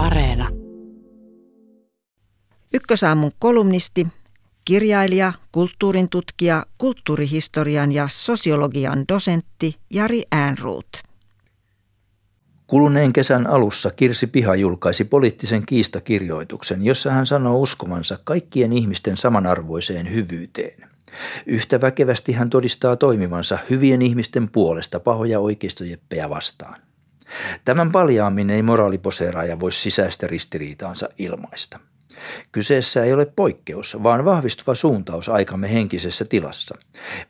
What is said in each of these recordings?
Areena. Ykkösaamun kolumnisti, kirjailija, kulttuurin tutkija, kulttuurihistorian ja sosiologian dosentti Jari Äänruut. Kuluneen kesän alussa Kirsi Piha julkaisi poliittisen kiistakirjoituksen, jossa hän sanoo uskovansa kaikkien ihmisten samanarvoiseen hyvyyteen. Yhtä väkevästi hän todistaa toimivansa hyvien ihmisten puolesta pahoja oikeistojeppejä vastaan. Tämän paljaaminen ei moraaliposeeraaja voi sisäistä ristiriitaansa ilmaista. Kyseessä ei ole poikkeus, vaan vahvistuva suuntaus aikamme henkisessä tilassa.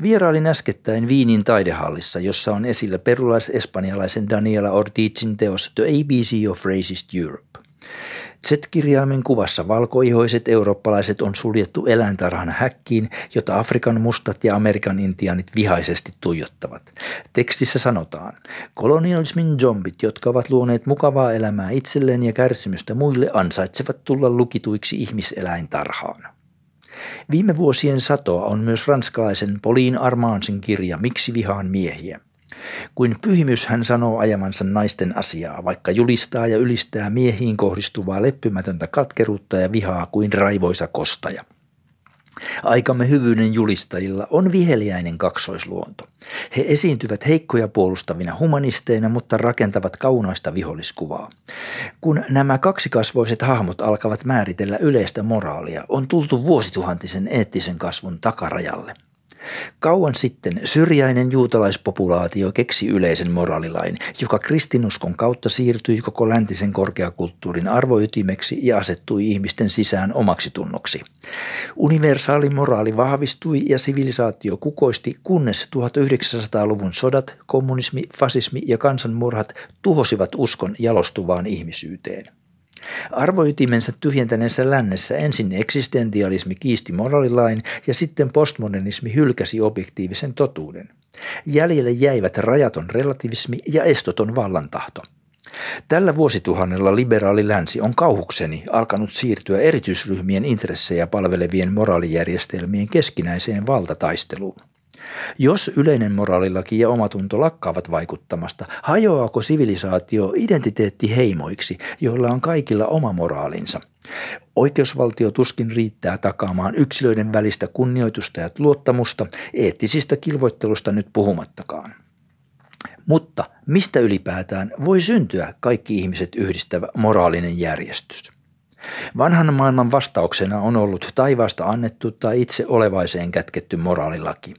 Vierailin äskettäin Viinin taidehallissa, jossa on esillä perulais-espanjalaisen Daniela Ortizin teos The ABC of Racist Europe. Z-kirjaimen kuvassa valkoihoiset eurooppalaiset on suljettu eläintarhan häkkiin, jota Afrikan mustat ja Amerikan intiaanit vihaisesti tuijottavat. Tekstissä sanotaan, kolonialismin zombit, jotka ovat luoneet mukavaa elämää itselleen ja kärsimystä muille, ansaitsevat tulla lukituiksi ihmiseläintarhaan. Viime vuosien satoa on myös ranskalaisen Pauline Armandsin kirja Miksi vihaan miehiä – kuin pyhimys hän sanoo ajamansa naisten asiaa, vaikka julistaa ja ylistää miehiin kohdistuvaa leppymätöntä katkeruutta ja vihaa kuin raivoisa kostaja. Aikamme hyvyyden julistajilla on viheliäinen kaksoisluonto. He esiintyvät heikkoja puolustavina humanisteina, mutta rakentavat kaunaista viholliskuvaa. Kun nämä kaksikasvoiset hahmot alkavat määritellä yleistä moraalia, on tultu vuosituhantisen eettisen kasvun takarajalle – Kauan sitten syrjäinen juutalaispopulaatio keksi yleisen moraalilain, joka kristinuskon kautta siirtyi koko läntisen korkeakulttuurin arvoytimeksi ja asettui ihmisten sisään omaksi tunnoksi. Universaali moraali vahvistui ja sivilisaatio kukoisti, kunnes 1900-luvun sodat, kommunismi, fasismi ja kansanmurhat tuhosivat uskon jalostuvaan ihmisyyteen. Arvoytimensä tyhjentäneessä lännessä ensin eksistentialismi kiisti moraalilain ja sitten postmodernismi hylkäsi objektiivisen totuuden. Jäljelle jäivät rajaton relativismi ja estoton vallantahto. Tällä vuosituhannella liberaali länsi on kauhukseni alkanut siirtyä erityisryhmien intressejä palvelevien moraalijärjestelmien keskinäiseen valtataisteluun. Jos yleinen moraalilaki ja omatunto lakkaavat vaikuttamasta, hajoaako sivilisaatio identiteettiheimoiksi, joilla on kaikilla oma moraalinsa? Oikeusvaltio tuskin riittää takaamaan yksilöiden välistä kunnioitusta ja luottamusta, eettisistä kilvoittelusta nyt puhumattakaan. Mutta mistä ylipäätään voi syntyä kaikki ihmiset yhdistävä moraalinen järjestys? Vanhan maailman vastauksena on ollut taivaasta annettu tai itse olevaiseen kätketty moraalilaki.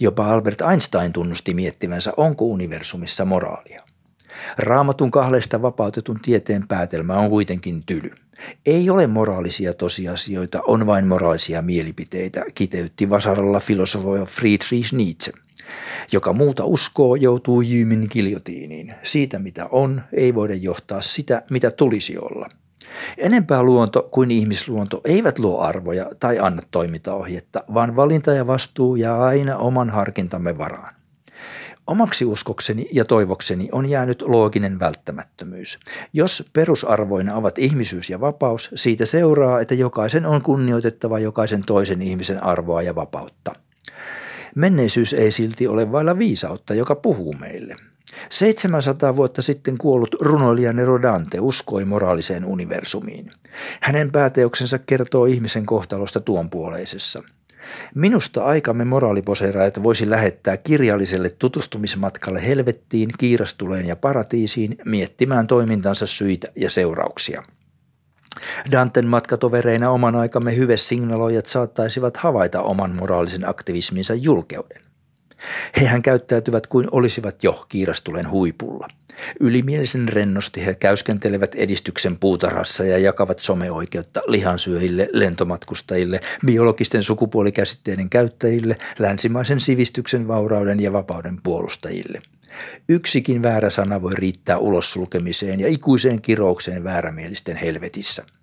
Jopa Albert Einstein tunnusti miettivänsä, onko universumissa moraalia. Raamatun kahdesta vapautetun tieteen päätelmä on kuitenkin tyly. Ei ole moraalisia tosiasioita, on vain moraalisia mielipiteitä, kiteytti vasaralla filosofoja Friedrich Nietzsche. Joka muuta uskoo, joutuu jyymin kiljotiiniin. Siitä mitä on, ei voida johtaa sitä, mitä tulisi olla – Enempää luonto kuin ihmisluonto eivät luo arvoja tai anna toimintaohjetta, vaan valinta ja vastuu jää aina oman harkintamme varaan. Omaksi uskokseni ja toivokseni on jäänyt looginen välttämättömyys. Jos perusarvoina ovat ihmisyys ja vapaus, siitä seuraa, että jokaisen on kunnioitettava jokaisen toisen ihmisen arvoa ja vapautta. Menneisyys ei silti ole vailla viisautta, joka puhuu meille – 700 vuotta sitten kuollut runoilija Nero Dante uskoi moraaliseen universumiin. Hänen pääteoksensa kertoo ihmisen kohtalosta tuonpuoleisessa. Minusta aikamme moraaliposeeraajat voisi lähettää kirjalliselle tutustumismatkalle helvettiin, kiirastuleen ja paratiisiin miettimään toimintansa syitä ja seurauksia. Danten matkatovereina oman aikamme hyvesignaloijat saattaisivat havaita oman moraalisen aktivisminsa julkeuden. Hehän käyttäytyvät kuin olisivat jo kiirastulen huipulla. Ylimielisen rennosti he käyskentelevät edistyksen puutarhassa ja jakavat someoikeutta lihansyöjille, lentomatkustajille, biologisten sukupuolikäsitteiden käyttäjille, länsimaisen sivistyksen, vaurauden ja vapauden puolustajille. Yksikin väärä sana voi riittää ulos sulkemiseen ja ikuiseen kiroukseen väärämielisten helvetissä –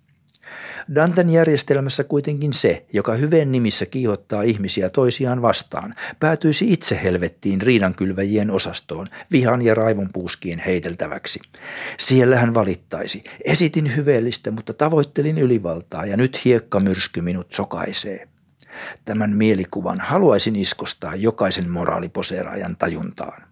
Danten järjestelmässä kuitenkin se, joka hyvän nimissä kiihottaa ihmisiä toisiaan vastaan, päätyisi itse helvettiin riidankylväjien osastoon, vihan ja raivon puuskien heiteltäväksi. Siellä hän valittaisi, esitin hyveellistä, mutta tavoittelin ylivaltaa ja nyt hiekkamyrsky minut sokaisee. Tämän mielikuvan haluaisin iskostaa jokaisen moraaliposeeraajan tajuntaan.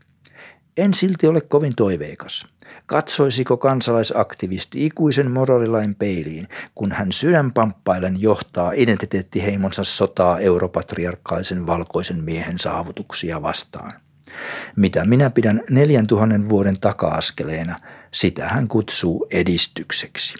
En silti ole kovin toiveikas. Katsoisiko kansalaisaktivisti ikuisen moraalilain peiliin, kun hän sydänpamppaillen johtaa identiteettiheimonsa sotaa europatriarkaalisen valkoisen miehen saavutuksia vastaan? Mitä minä pidän neljän tuhannen vuoden taka-askeleena, sitä hän kutsuu edistykseksi.